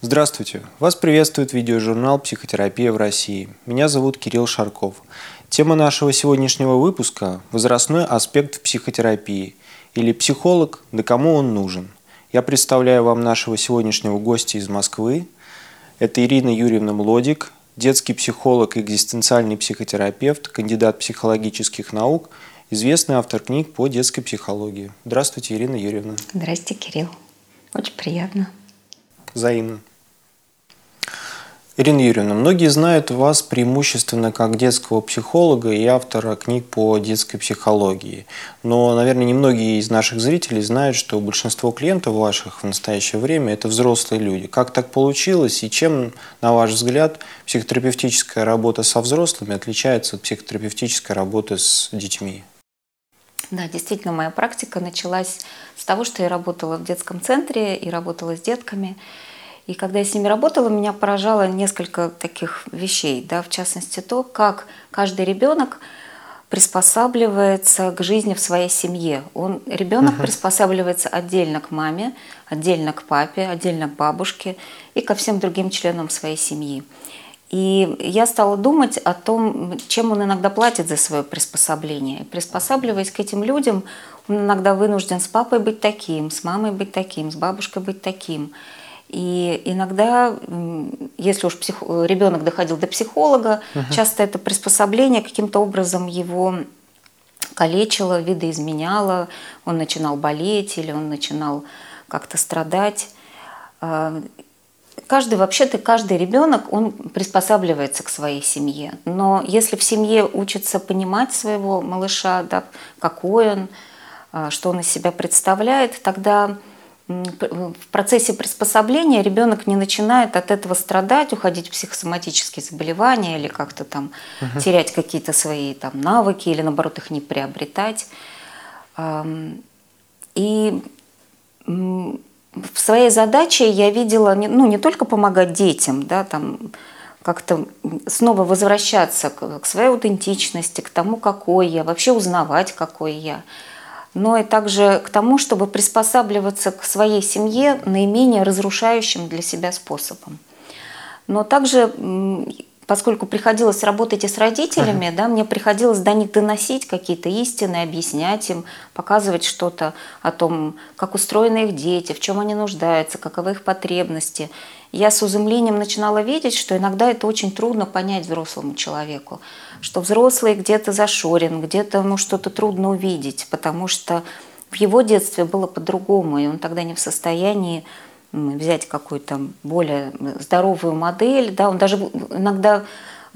Здравствуйте! Вас приветствует видеожурнал «Психотерапия в России». Меня зовут Кирилл Шарков. Тема нашего сегодняшнего выпуска – возрастной аспект психотерапии или психолог, да кому он нужен. Я представляю вам нашего сегодняшнего гостя из Москвы. Это Ирина Юрьевна Млодик, детский психолог и экзистенциальный психотерапевт, кандидат психологических наук, известный автор книг по детской психологии. Здравствуйте, Ирина Юрьевна. Здрасте, Кирилл. Очень приятно. Взаимно. Ирина Юрьевна, многие знают вас преимущественно как детского психолога и автора книг по детской психологии. Но, наверное, немногие из наших зрителей знают, что большинство клиентов ваших в настоящее время – это взрослые люди. Как так получилось и чем, на ваш взгляд, психотерапевтическая работа со взрослыми отличается от психотерапевтической работы с детьми? Да, действительно, моя практика началась с того, что я работала в детском центре и работала с детками – и когда я с ними работала, меня поражало несколько таких вещей, да, в частности то, как каждый ребенок приспосабливается к жизни в своей семье. Он, ребенок uh-huh. приспосабливается отдельно к маме, отдельно к папе, отдельно к бабушке и ко всем другим членам своей семьи. И я стала думать о том, чем он иногда платит за свое приспособление. приспосабливаясь к этим людям, он иногда вынужден с папой быть таким, с мамой быть таким, с бабушкой быть таким. И иногда, если уж псих... ребенок доходил до психолога, угу. часто это приспособление каким-то образом его калечило, видоизменяло, он начинал болеть или он начинал как-то страдать. А, каждый, вообще-то, каждый ребенок, он приспосабливается к своей семье. Но если в семье учится понимать своего малыша, да, какой он, а, что он из себя представляет, тогда в процессе приспособления ребенок не начинает от этого страдать, уходить в психосоматические заболевания или как-то там угу. терять какие-то свои там навыки или наоборот их не приобретать. И в своей задаче я видела ну, не только помогать детям, да, там, как-то снова возвращаться к своей аутентичности, к тому, какой я, вообще узнавать, какой я но и также к тому, чтобы приспосабливаться к своей семье наименее разрушающим для себя способом. Но также, поскольку приходилось работать и с родителями, uh-huh. да, мне приходилось до них доносить какие-то истины, объяснять им, показывать что-то о том, как устроены их дети, в чем они нуждаются, каковы их потребности. Я с изумлением начинала видеть, что иногда это очень трудно понять взрослому человеку что взрослый где-то зашорен, где-то ему что-то трудно увидеть, потому что в его детстве было по-другому, и он тогда не в состоянии взять какую-то более здоровую модель, да, он даже иногда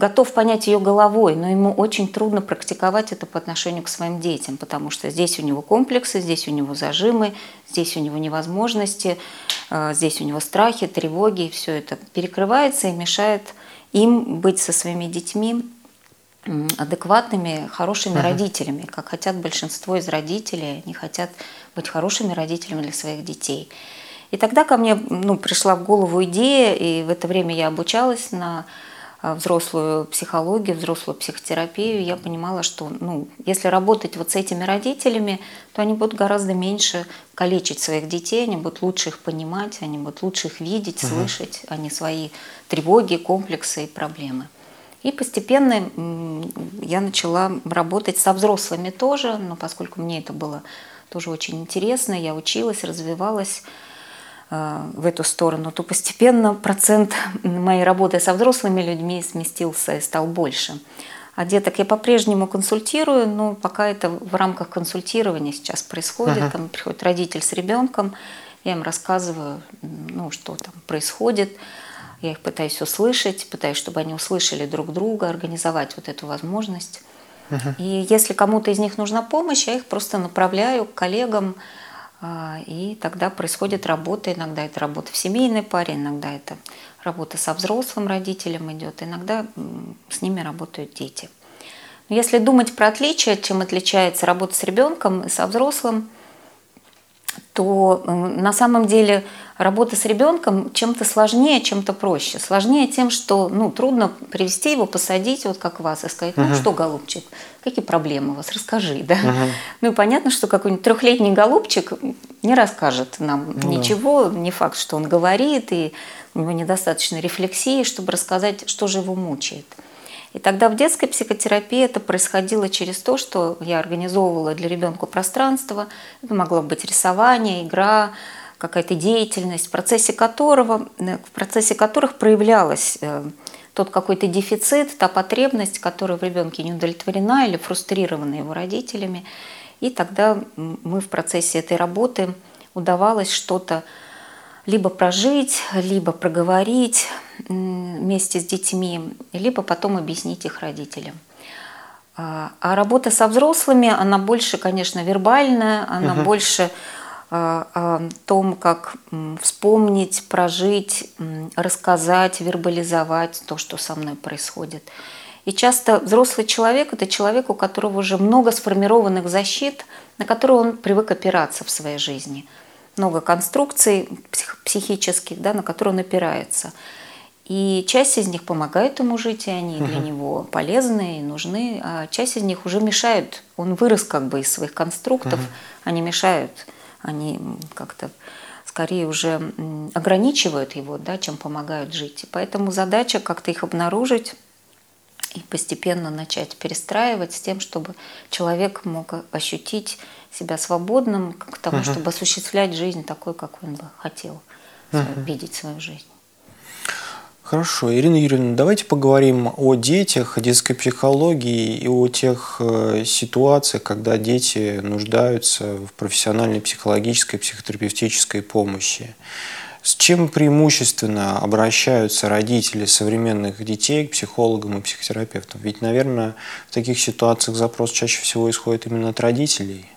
готов понять ее головой, но ему очень трудно практиковать это по отношению к своим детям, потому что здесь у него комплексы, здесь у него зажимы, здесь у него невозможности, э, здесь у него страхи, тревоги, и все это перекрывается и мешает им быть со своими детьми адекватными, хорошими uh-huh. родителями, как хотят большинство из родителей. Они хотят быть хорошими родителями для своих детей. И тогда ко мне ну, пришла в голову идея, и в это время я обучалась на взрослую психологию, взрослую психотерапию, я понимала, что ну, если работать вот с этими родителями, то они будут гораздо меньше калечить своих детей, они будут лучше их понимать, они будут лучше их видеть, угу. слышать, а не свои тревоги, комплексы и проблемы. И постепенно я начала работать со взрослыми тоже, но поскольку мне это было тоже очень интересно, я училась, развивалась в эту сторону, то постепенно процент моей работы со взрослыми людьми сместился и стал больше. А деток я по-прежнему консультирую, но пока это в рамках консультирования сейчас происходит. Uh-huh. Там приходит родитель с ребенком, я им рассказываю, ну, что там происходит. Я их пытаюсь услышать, пытаюсь, чтобы они услышали друг друга, организовать вот эту возможность. Uh-huh. И если кому-то из них нужна помощь, я их просто направляю к коллегам, и тогда происходит работа. Иногда это работа в семейной паре, иногда это работа со взрослым родителем идет, иногда с ними работают дети. Если думать про отличия, чем отличается работа с ребенком и со взрослым, то на самом деле работа с ребенком чем-то сложнее, чем-то проще. Сложнее тем, что ну, трудно привести его, посадить, вот как вас, и сказать, ну uh-huh. что, голубчик, какие проблемы у вас, расскажи. Да? Uh-huh. Ну и понятно, что какой-нибудь трехлетний голубчик не расскажет нам uh-huh. ничего, не факт, что он говорит, и у него недостаточно рефлексии, чтобы рассказать, что же его мучает. И тогда в детской психотерапии это происходило через то, что я организовывала для ребенка пространство. Это могло быть рисование, игра, какая-то деятельность, в процессе которого, э, в процессе которых проявлялась э, тот какой-то дефицит, та потребность, которая в ребенке не удовлетворена или фрустрирована его родителями. И тогда мы в процессе этой работы удавалось что-то либо прожить, либо проговорить вместе с детьми, либо потом объяснить их родителям. А, а работа со взрослыми, она больше, конечно, вербальная, она угу. больше а, о том, как вспомнить, прожить, рассказать, вербализовать то, что со мной происходит. И часто взрослый человек – это человек, у которого уже много сформированных защит, на которые он привык опираться в своей жизни – много конструкций псих, психических, да, на которые он опирается. И часть из них помогает ему жить, и они угу. для него полезны и нужны, а часть из них уже мешают. Он вырос как бы из своих конструктов, угу. они мешают, они как-то скорее уже ограничивают его, да, чем помогают жить. И поэтому задача как-то их обнаружить и постепенно начать перестраивать с тем, чтобы человек мог ощутить себя свободным к тому, угу. чтобы осуществлять жизнь такой, как он бы хотел угу. видеть свою жизнь. Хорошо, Ирина Юрьевна, давайте поговорим о детях, о детской психологии и о тех э, ситуациях, когда дети нуждаются в профессиональной психологической, психотерапевтической помощи. С чем преимущественно обращаются родители современных детей к психологам и психотерапевтам? Ведь, наверное, в таких ситуациях запрос чаще всего исходит именно от родителей.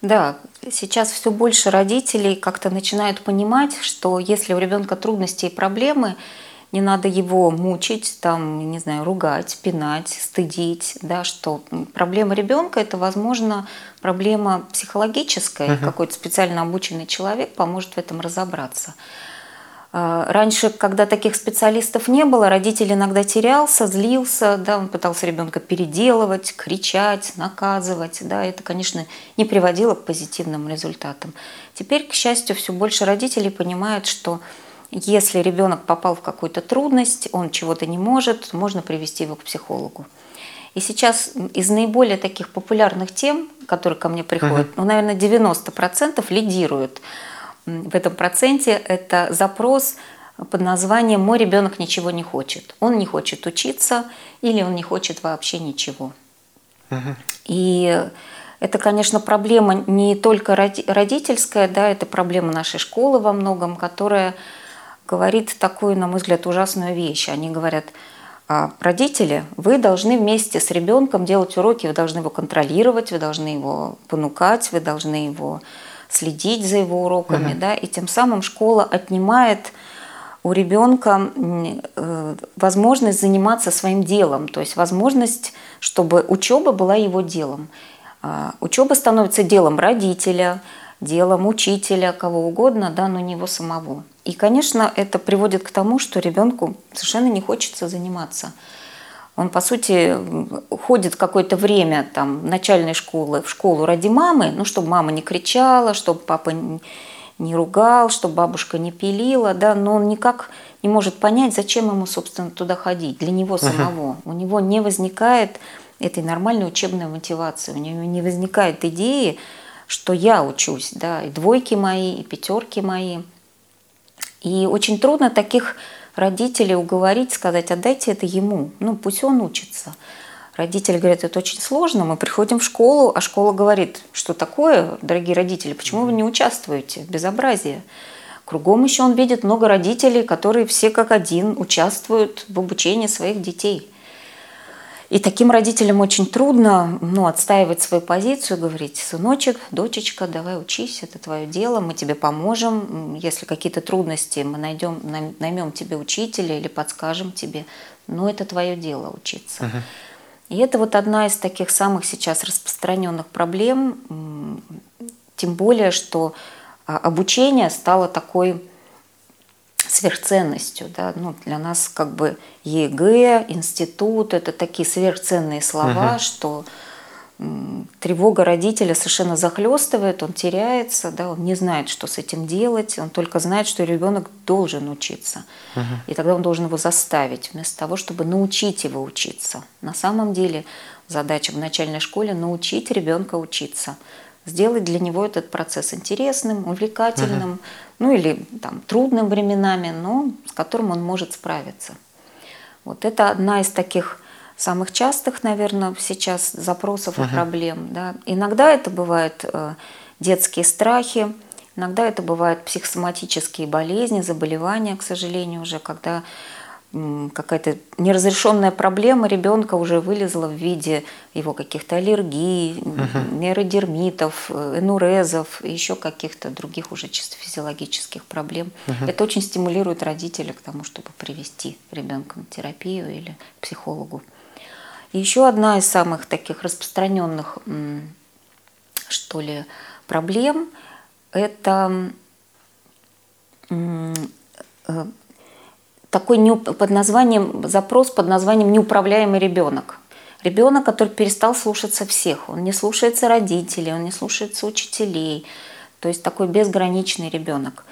Да, сейчас все больше родителей как-то начинают понимать, что если у ребенка трудности и проблемы, не надо его мучить, там, не знаю, ругать, пинать, стыдить, да, что проблема ребенка это, возможно, проблема психологическая, uh-huh. какой-то специально обученный человек поможет в этом разобраться. А, раньше, когда таких специалистов не было, родитель иногда терялся, злился, да, он пытался ребенка переделывать, кричать, наказывать. Да, это, конечно, не приводило к позитивным результатам. Теперь, к счастью, все больше родителей понимают, что если ребенок попал в какую-то трудность, он чего-то не может, можно привести его к психологу. И сейчас из наиболее таких популярных тем, которые ко мне приходят, uh-huh. ну, наверное, 90% лидируют в этом проценте это запрос под названием «Мой ребенок ничего не хочет». Он не хочет учиться или он не хочет вообще ничего. Угу. И это, конечно, проблема не только родительская, да, это проблема нашей школы во многом, которая говорит такую, на мой взгляд, ужасную вещь. Они говорят, «А, родители, вы должны вместе с ребенком делать уроки, вы должны его контролировать, вы должны его понукать, вы должны его следить за его уроками, угу. да, и тем самым школа отнимает у ребенка э, возможность заниматься своим делом, то есть возможность, чтобы учеба была его делом. А, учеба становится делом родителя, делом учителя, кого угодно, да, но не его самого. И, конечно, это приводит к тому, что ребенку совершенно не хочется заниматься. Он, по сути, ходит какое-то время там, начальной школы в школу ради мамы, ну, чтобы мама не кричала, чтобы папа не ругал, чтобы бабушка не пилила, да, но он никак не может понять, зачем ему, собственно, туда ходить, для него самого. Uh-huh. У него не возникает этой нормальной учебной мотивации, у него не возникает идеи, что я учусь, да, и двойки мои, и пятерки мои. И очень трудно таких родителей уговорить, сказать, отдайте это ему, ну пусть он учится. Родители говорят, это очень сложно, мы приходим в школу, а школа говорит, что такое, дорогие родители, почему вы не участвуете в безобразии? Кругом еще он видит много родителей, которые все как один участвуют в обучении своих детей – и таким родителям очень трудно ну, отстаивать свою позицию, говорить, сыночек, дочечка, давай учись, это твое дело, мы тебе поможем. Если какие-то трудности, мы найдем, наймем тебе учителя или подскажем тебе. Но это твое дело учиться. Uh-huh. И это вот одна из таких самых сейчас распространенных проблем, тем более, что а обучение стало такой сверхценностью. Да? Ну, для нас как бы ЕГЭ, институт – это такие сверхценные слова, угу. что тревога родителя совершенно захлестывает, он теряется, да, он не знает, что с этим делать, он только знает, что ребенок должен учиться. Угу. И тогда он должен его заставить, вместо того, чтобы научить его учиться. На самом деле задача в начальной школе научить ребенка учиться, сделать для него этот процесс интересным, увлекательным, угу. Ну или там, трудным временами, но с которым он может справиться. Вот это одна из таких самых частых, наверное, сейчас запросов uh-huh. и проблем. Да. Иногда это бывают э, детские страхи, иногда это бывают психосоматические болезни, заболевания, к сожалению, уже когда какая-то неразрешенная проблема ребенка уже вылезла в виде его каких-то аллергий, uh-huh. нейродермитов, э, энурезов и еще каких-то других уже чисто физиологических проблем. Uh-huh. Это очень стимулирует родителя к тому, чтобы привести ребенка на терапию или к психологу. И еще одна из самых таких распространенных, что ли, проблем – это такой под названием, запрос под названием «неуправляемый ребенок». Ребенок, который перестал слушаться всех, он не слушается родителей, он не слушается учителей, то есть такой безграничный ребенок.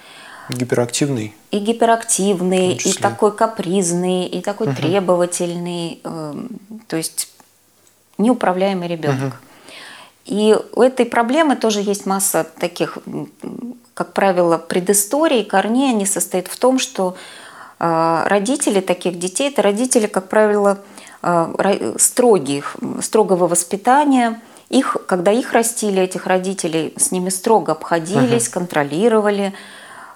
Гиперактивный? И гиперактивный, и такой капризный, и такой угу. требовательный, э, то есть неуправляемый ребенок. Угу. И у этой проблемы тоже есть масса таких, как правило, предысторий, корней. Они состоят в том, что родители таких детей – это родители, как правило, э, строгих, строгого воспитания. Их, когда их растили, этих родителей, с ними строго обходились, угу. контролировали,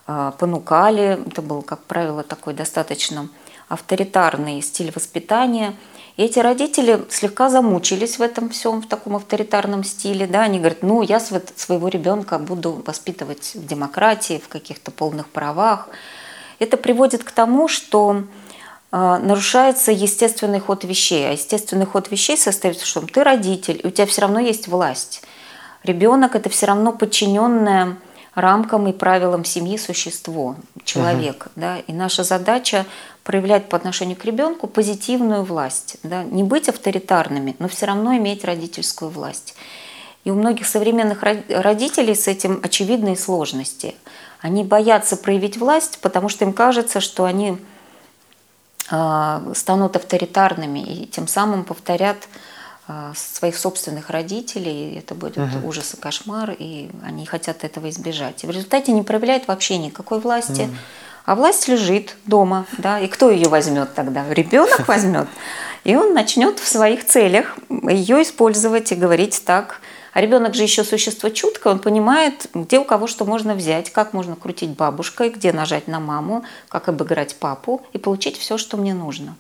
а, понукали. Это был, как правило, такой достаточно авторитарный стиль воспитания. И эти родители слегка замучились в этом всем, в таком авторитарном стиле. Да? Они говорят, ну, я своего ребенка буду воспитывать в демократии, в каких-то полных правах. Это приводит к тому, что э, нарушается естественный ход вещей. А естественный ход вещей состоит в том, что ты родитель, и у тебя все равно есть власть. Ребенок – это все равно подчиненная рамкам и правилам семьи существо, человек. Угу. Да? И наша задача проявлять по отношению к ребенку позитивную власть. Да? Не быть авторитарными, но все равно иметь родительскую власть. И у многих современных родителей с этим очевидные сложности. Они боятся проявить власть, потому что им кажется, что они а, станут авторитарными и тем самым повторят а, своих собственных родителей, это будет угу. ужас и кошмар, и они хотят этого избежать. И в результате не проявляют вообще никакой власти. Угу. А власть лежит дома, да, и кто ее возьмет тогда? Ребенок возьмет, и он начнет в своих целях ее использовать и говорить так. А ребенок же еще существо чуткое, он понимает, где у кого что можно взять, как можно крутить бабушкой, где нажать на маму, как обыграть папу и получить все, что мне нужно.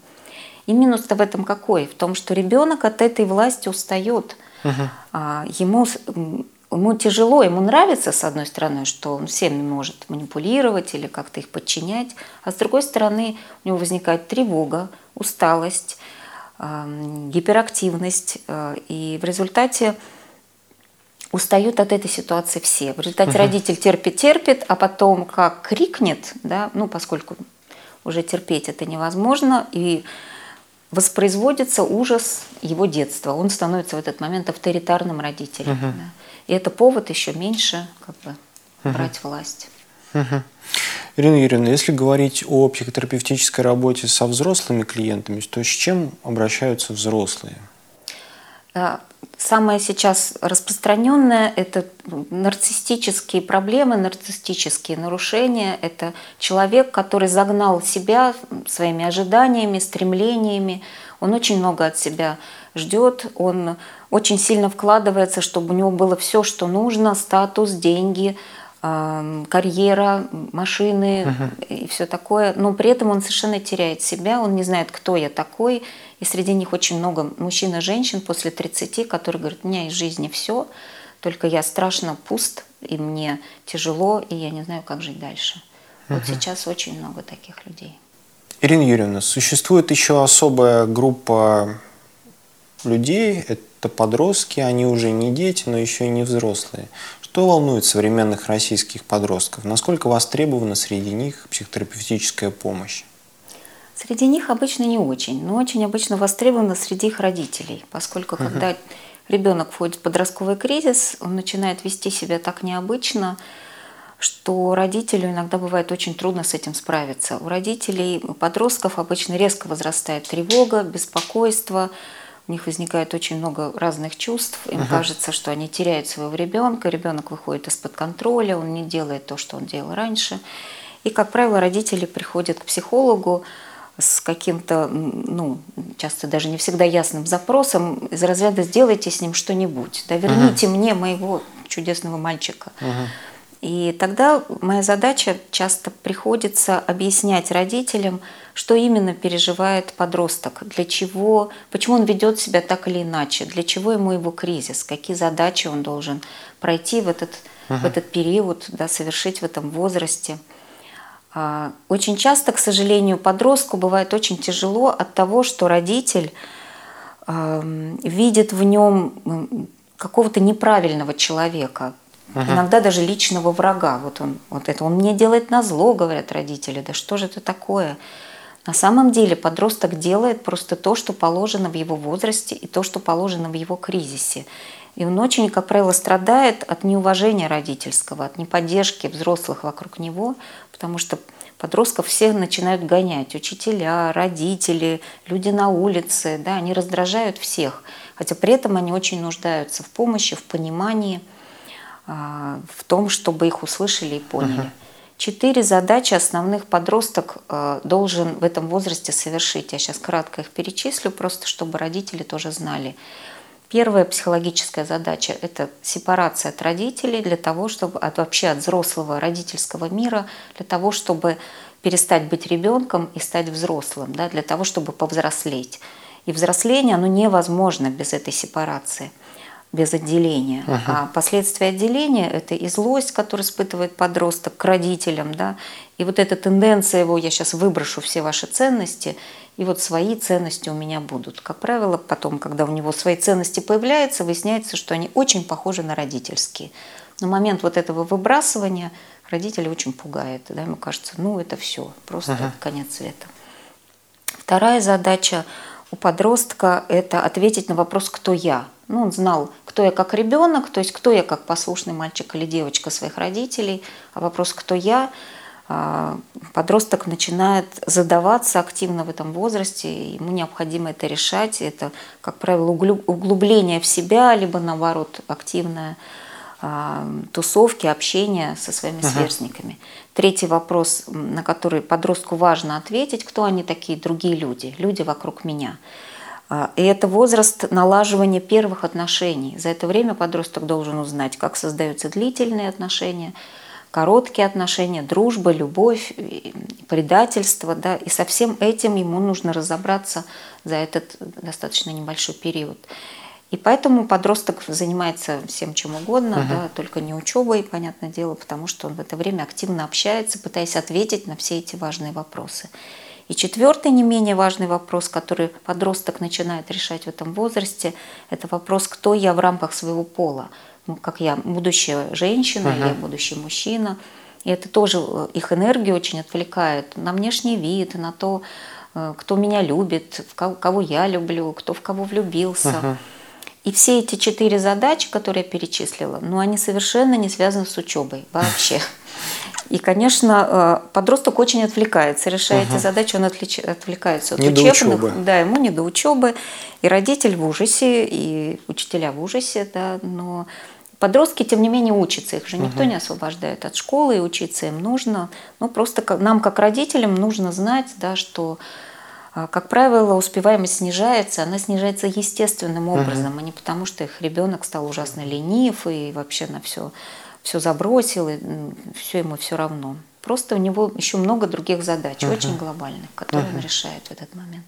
И минус-то в этом какой? В том, что ребенок от этой власти устает. Угу. Ему, ему тяжело, ему нравится, с одной стороны, что он всеми может манипулировать или как-то их подчинять, а с другой стороны у него возникает тревога, усталость, гиперактивность, а, и в результате устают от этой ситуации все. В результате угу. родитель терпит, терпит, а потом как крикнет, да, ну поскольку уже терпеть это невозможно, и воспроизводится ужас его детства. Он становится в этот момент авторитарным родителем. Угу. Да. И это повод еще меньше как бы, угу. брать власть. Угу. Ирина Юрьевна, если говорить о психотерапевтической работе со взрослыми клиентами, то с чем обращаются взрослые? Самое сейчас распространенное – это нарциссические проблемы, нарциссические нарушения. Это человек, который загнал себя своими ожиданиями, стремлениями. Он очень много от себя ждет, он очень сильно вкладывается, чтобы у него было все, что нужно, статус, деньги, карьера, машины uh-huh. и все такое. Но при этом он совершенно теряет себя, он не знает, кто я такой. И среди них очень много мужчин и женщин после 30, которые говорят, у меня из жизни все, только я страшно пуст, и мне тяжело, и я не знаю, как жить дальше. Uh-huh. Вот сейчас очень много таких людей. Ирина Юрьевна, существует еще особая группа людей, это подростки, они уже не дети, но еще и не взрослые. Что волнует современных российских подростков? Насколько востребована среди них психотерапевтическая помощь? Среди них обычно не очень, но очень обычно востребована среди их родителей, поскольку угу. когда ребенок входит в подростковый кризис, он начинает вести себя так необычно, что родителю иногда бывает очень трудно с этим справиться. У родителей у подростков обычно резко возрастает тревога, беспокойство, у них возникает очень много разных чувств. Им uh-huh. кажется, что они теряют своего ребенка, ребенок выходит из-под контроля, он не делает то, что он делал раньше. И, как правило, родители приходят к психологу с каким-то, ну, часто даже не всегда ясным запросом из разряда «сделайте с ним что-нибудь», да, «верните uh-huh. мне моего чудесного мальчика». Uh-huh. И тогда моя задача часто приходится объяснять родителям, что именно переживает подросток, для чего, почему он ведет себя так или иначе, для чего ему его кризис, какие задачи он должен пройти в этот, uh-huh. в этот период, да, совершить в этом возрасте. А, очень часто, к сожалению, подростку бывает очень тяжело от того, что родитель видит в нем какого-то неправильного человека, Угу. Иногда даже личного врага. Вот он, вот это он мне делает на зло, говорят родители. Да что же это такое? На самом деле подросток делает просто то, что положено в его возрасте и то, что положено в его кризисе. И он очень, как правило, страдает от неуважения родительского, от неподдержки взрослых вокруг него, потому что подростков все начинают гонять. Учителя, родители, люди на улице, да, они раздражают всех. Хотя при этом они очень нуждаются в помощи, в понимании – а, в том, чтобы их услышали и поняли. Четыре задачи основных подросток а, должен в этом возрасте совершить. Я сейчас кратко их перечислю, просто чтобы родители тоже знали. Первая психологическая задача – это сепарация от родителей для того, чтобы от вообще от взрослого родительского мира, для того, чтобы перестать быть ребенком и стать взрослым, да, для того, чтобы повзрослеть. И взросление, оно невозможно без этой сепарации – без отделения. Uh-huh. А последствия отделения – это и злость, которую испытывает подросток к родителям, да, и вот эта тенденция его, я сейчас выброшу все ваши ценности, и вот свои ценности у меня будут. Как правило, потом, когда у него свои ценности появляются, выясняется, что они очень похожи на родительские. Но момент вот этого выбрасывания родителей очень пугает. Да, ему кажется, ну это все, просто uh-huh. конец света. Вторая задача у подростка – это ответить на вопрос «кто я?». Ну, он знал, кто я как ребенок, то есть кто я как послушный мальчик или девочка своих родителей, а вопрос «кто я?» А, подросток начинает задаваться активно в этом возрасте, ему необходимо это решать. Это, как правило, углубление в себя, либо наоборот активное а, тусовки, общение со своими uh-huh. сверстниками. Третий вопрос, на который подростку важно ответить, кто они такие другие люди, люди вокруг меня. А, и это возраст налаживания первых отношений. За это время подросток должен узнать, как создаются длительные отношения, короткие отношения, дружба, любовь, предательство. Да? И со всем этим ему нужно разобраться за этот достаточно небольшой период. И поэтому подросток занимается всем чем угодно, uh-huh. да, только не учебой, понятное дело, потому что он в это время активно общается, пытаясь ответить на все эти важные вопросы. И четвертый, не менее важный вопрос, который подросток начинает решать в этом возрасте, это вопрос, кто я в рамках своего пола. Как я будущая женщина uh-huh. или будущий мужчина. И это тоже э, их энергию очень отвлекает на внешний вид, на то, э, кто меня любит, кого я люблю, кто в кого влюбился. Uh-huh. И все эти четыре задачи, которые я перечислила, ну, они совершенно не связаны с учебой вообще. И, конечно, э, подросток очень отвлекается, решая эти задачи, он отвлекается от не учебных. До учебы. Да, ему не до учебы. И родитель в ужасе, и учителя в ужасе, да, но Подростки, тем не менее, учатся. Их же никто угу. не освобождает от школы, и учиться им нужно. Ну, просто нам, как родителям, нужно знать, да, что, а, как правило, успеваемость снижается. Она снижается естественным образом, угу. а не потому, что их ребенок стал ужасно ленив и вообще на все все забросил, и все ему все равно. Просто у него еще много других задач, угу. очень глобальных, которые угу. он решает в этот момент.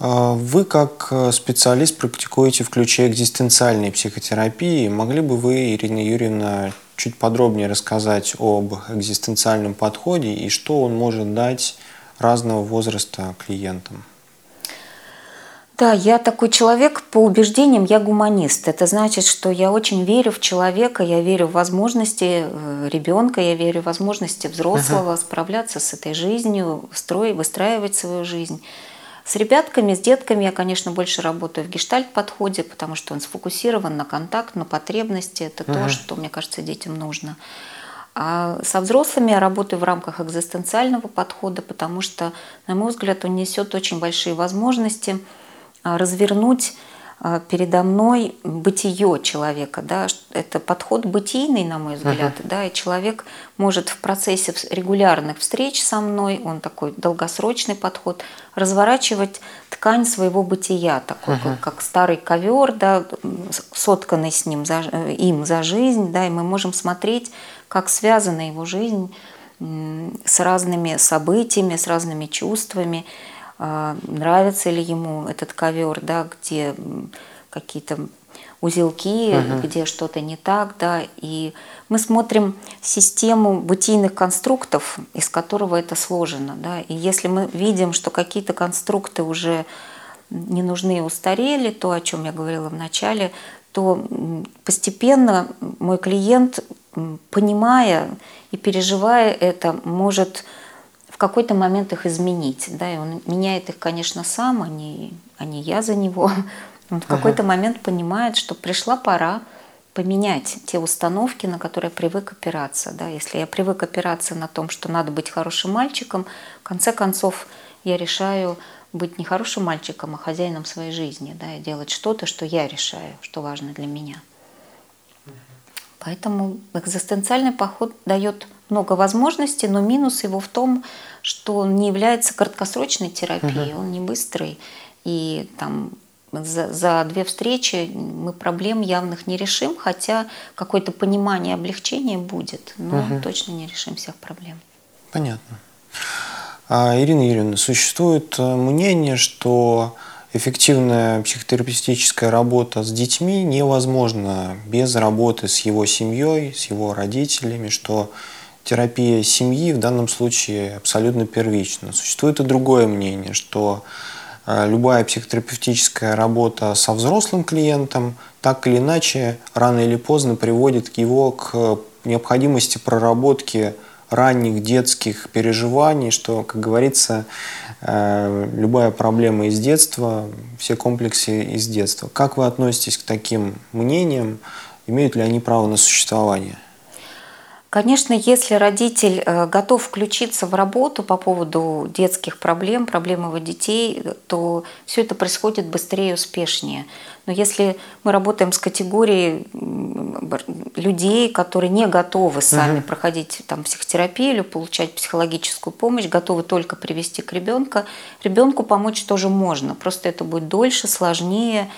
А вы как э, специалист практикуете в ключе экзистенциальной психотерапии. Могли бы вы, Ирина Юрьевна, чуть подробнее рассказать об экзистенциальном подходе и что он может дать разного возраста клиентам? Да, я такой человек по убеждениям, я гуманист. Это значит, что я очень верю в человека, я верю в возможности э, ребенка, я верю в возможности взрослого uh-huh. справляться с этой жизнью, строить, выстраивать свою жизнь. С ребятками, с детками я, конечно, больше работаю в гештальт-подходе, потому что он сфокусирован на контакт, на потребности. Это uh-huh. то, что, мне кажется, детям нужно. А со взрослыми я работаю в рамках экзистенциального подхода, потому что, на мой взгляд, он несет очень большие возможности – а, развернуть передо мной бытие человека. Да? Это подход бытийный, на мой взгляд. Uh-huh. Да? И человек может в процессе регулярных встреч со мной, он такой долгосрочный подход, разворачивать ткань своего бытия, такой, uh-huh. как, старый ковер, да, сотканный с ним, за, им за жизнь. Да? И мы можем смотреть, как связана его жизнь с разными событиями, с разными чувствами. А, нравится ли ему этот ковер, да, где какие-то узелки, uh-huh. где что-то не так, да, и мы смотрим систему бытийных конструктов, из которого это сложено, да, и если мы видим, что какие-то конструкты уже не нужны и устарели, то, о чем я говорила в начале, то постепенно мой клиент, понимая и переживая это, может какой-то момент их изменить. Да, и он меняет их, конечно, сам, а не, а не я за него. Он в какой-то ага. момент понимает, что пришла пора поменять те установки, на которые я привык опираться. Да. Если я привык опираться на том, что надо быть хорошим мальчиком, в конце концов я решаю быть не хорошим мальчиком, а хозяином своей жизни, да, и делать что-то, что я решаю, что важно для меня. Поэтому экзистенциальный поход дает много возможностей, но минус его в том, что он не является краткосрочной терапией, uh-huh. он не быстрый. И там за, за две встречи мы проблем явных не решим, хотя какое-то понимание, облегчение будет, но uh-huh. точно не решим всех проблем. Понятно. А, Ирина Юрьевна, существует э, мнение, что эффективная психотерапевтическая работа с детьми невозможна без работы с его семьей, с его родителями, что терапия семьи в данном случае абсолютно первична. Существует и другое мнение, что э, любая психотерапевтическая работа со взрослым клиентом так или иначе рано или поздно приводит его к необходимости проработки ранних детских переживаний, что, как говорится, э, любая проблема из детства, все комплексы из детства. Как вы относитесь к таким мнениям? Имеют ли они право на существование? Конечно, если родитель э, готов включиться в работу по поводу детских проблем, проблем его детей, то все это происходит быстрее и успешнее. Но если мы работаем с категорией людей, которые не готовы сами угу. проходить там, психотерапию или получать психологическую помощь, готовы только привести к ребенку, ребенку помочь тоже можно. Просто это будет дольше, сложнее,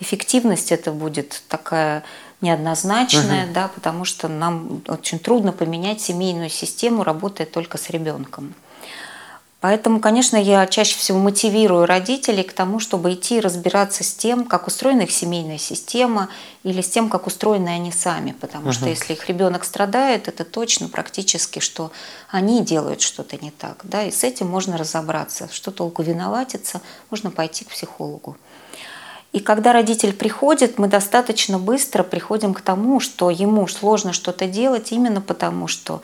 эффективность это будет такая неоднозначная, угу. да, потому что нам очень трудно поменять семейную систему, работая только с ребенком. Поэтому, конечно, я чаще всего мотивирую родителей к тому, чтобы идти разбираться с тем, как устроена их семейная система или с тем, как устроены они сами. Потому угу. что если их ребенок страдает, это точно практически, что они делают что-то не так. Да? И с этим можно разобраться. Что толку виноватиться, можно пойти к психологу. И когда родитель приходит, мы достаточно быстро приходим к тому, что ему сложно что-то делать именно потому, что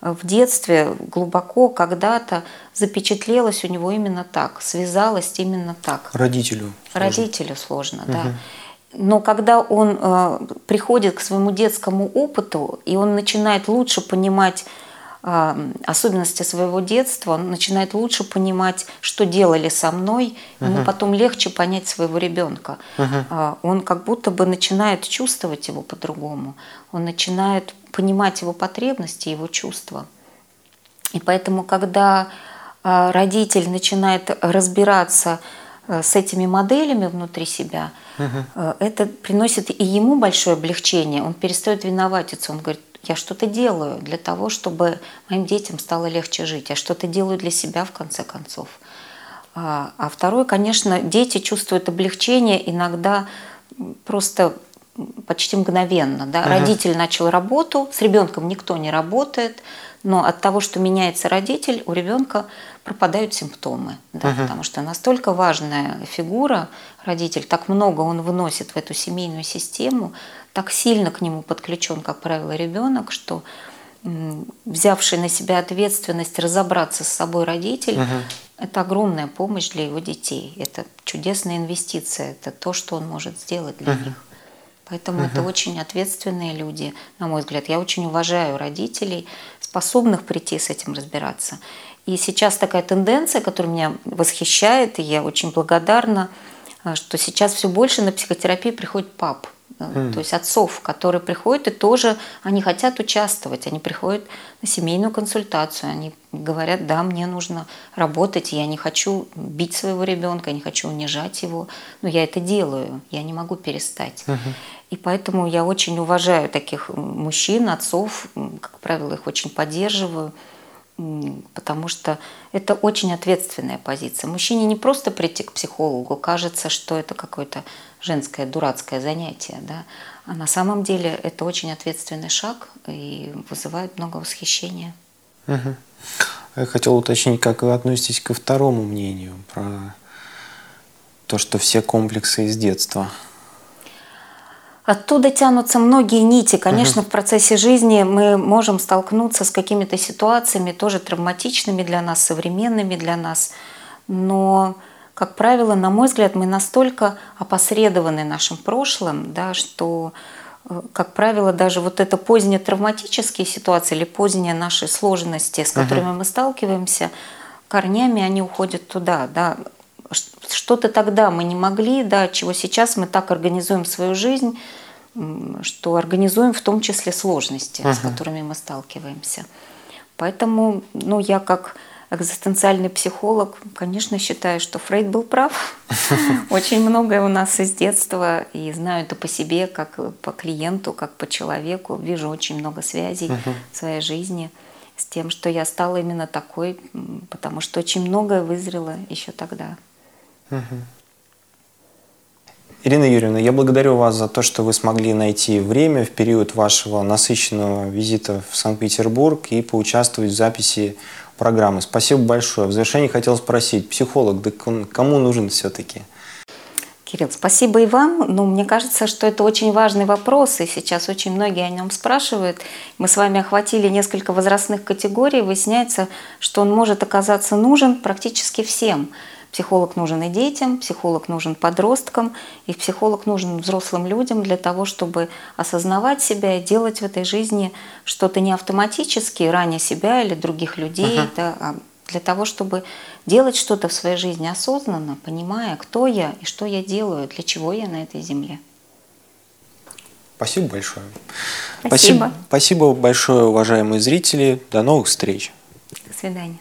э, в детстве глубоко когда-то запечатлелось у него именно так, связалось именно так. Родителю. Сложно. Родителю сложно, угу. да. Но когда он э, приходит к своему детскому опыту, и он начинает лучше понимать особенности своего детства, он начинает лучше понимать, что делали со мной, ему uh-huh. потом легче понять своего ребенка. Uh-huh. Он как будто бы начинает чувствовать его по-другому, он начинает понимать его потребности, его чувства. И поэтому, когда а, родитель начинает разбираться э, с этими моделями внутри себя, uh-huh. это приносит и ему большое облегчение. Он перестает виноватиться. Он говорит, я что-то делаю для того, чтобы моим детям стало легче жить. Я что-то делаю для себя, в конце концов. А, а второе, конечно, дети чувствуют облегчение иногда просто почти мгновенно. Да? Ага. Родитель начал работу, с ребенком никто не работает, но от того, что меняется родитель, у ребенка пропадают симптомы, да, угу. потому что настолько важная фигура, родитель, так много он вносит в эту семейную систему, так сильно к нему подключен, как правило, ребенок, что взявший на себя ответственность разобраться с собой родитель, угу. это огромная помощь для его детей. Это чудесная инвестиция, это то, что он может сделать для угу. них. Поэтому угу. это очень ответственные люди, на мой взгляд. Я очень уважаю родителей, способных прийти с этим разбираться. И сейчас такая тенденция, которая меня восхищает, и я очень благодарна, э, что сейчас все больше на психотерапию приходит пап. Mm. То есть отцов, которые приходят и тоже, они хотят участвовать, они приходят на семейную консультацию, они говорят, да, мне нужно работать, я не хочу бить своего ребенка, я не хочу унижать его, но я это делаю, я не могу перестать. И поэтому я очень уважаю таких мужчин, отцов, как правило, их очень поддерживаю, потому что это очень ответственная позиция. Мужчине не просто прийти к психологу, кажется, что это какое-то женское дурацкое занятие, да? а на самом деле это очень ответственный шаг и вызывает много восхищения. Угу. Я хотел уточнить, как вы относитесь ко второму мнению про то, что все комплексы из детства – Оттуда тянутся многие нити. Конечно, угу. в процессе жизни мы можем столкнуться с какими-то ситуациями, тоже травматичными для нас, современными для нас. Но, как правило, на мой взгляд, мы настолько опосредованы нашим прошлым, да, что э, как правило, даже вот это поздние травматические ситуации или поздние наши сложности, с которыми uh мы сталкиваемся, корнями они уходят туда, да, что-то тогда мы не могли, да, чего сейчас мы так организуем свою жизнь, что организуем в том числе сложности, uh-huh. с которыми мы сталкиваемся. Поэтому, ну, я как экзистенциальный психолог, конечно, считаю, что Фрейд был прав. Очень многое у нас из детства, и знаю это по себе, как по клиенту, как по человеку. Вижу очень много связей в своей жизни с тем, что я стала именно такой, потому что очень многое вызрело еще тогда. Ирина Юрьевна, я благодарю вас за то, что вы смогли найти время в период вашего насыщенного визита в Санкт-Петербург и поучаствовать в записи программы. Спасибо большое. В завершении хотел спросить, психолог, да кому нужен все-таки? Кирилл, спасибо и вам. Ну, мне кажется, что это очень важный вопрос, и сейчас очень многие о нем спрашивают. Мы с вами охватили несколько возрастных категорий. Выясняется, что он может оказаться нужен практически всем. Психолог нужен и детям, психолог нужен подросткам, и психолог нужен взрослым людям для того, чтобы осознавать себя и делать в этой жизни что-то не автоматически, раня себя или других людей, uh-huh. да, а для того, чтобы делать что-то в своей жизни осознанно, понимая, кто я и что я делаю, для чего я на этой земле. Спасибо большое. Спасибо. Спасибо, спасибо большое, уважаемые зрители. До новых встреч. До свидания.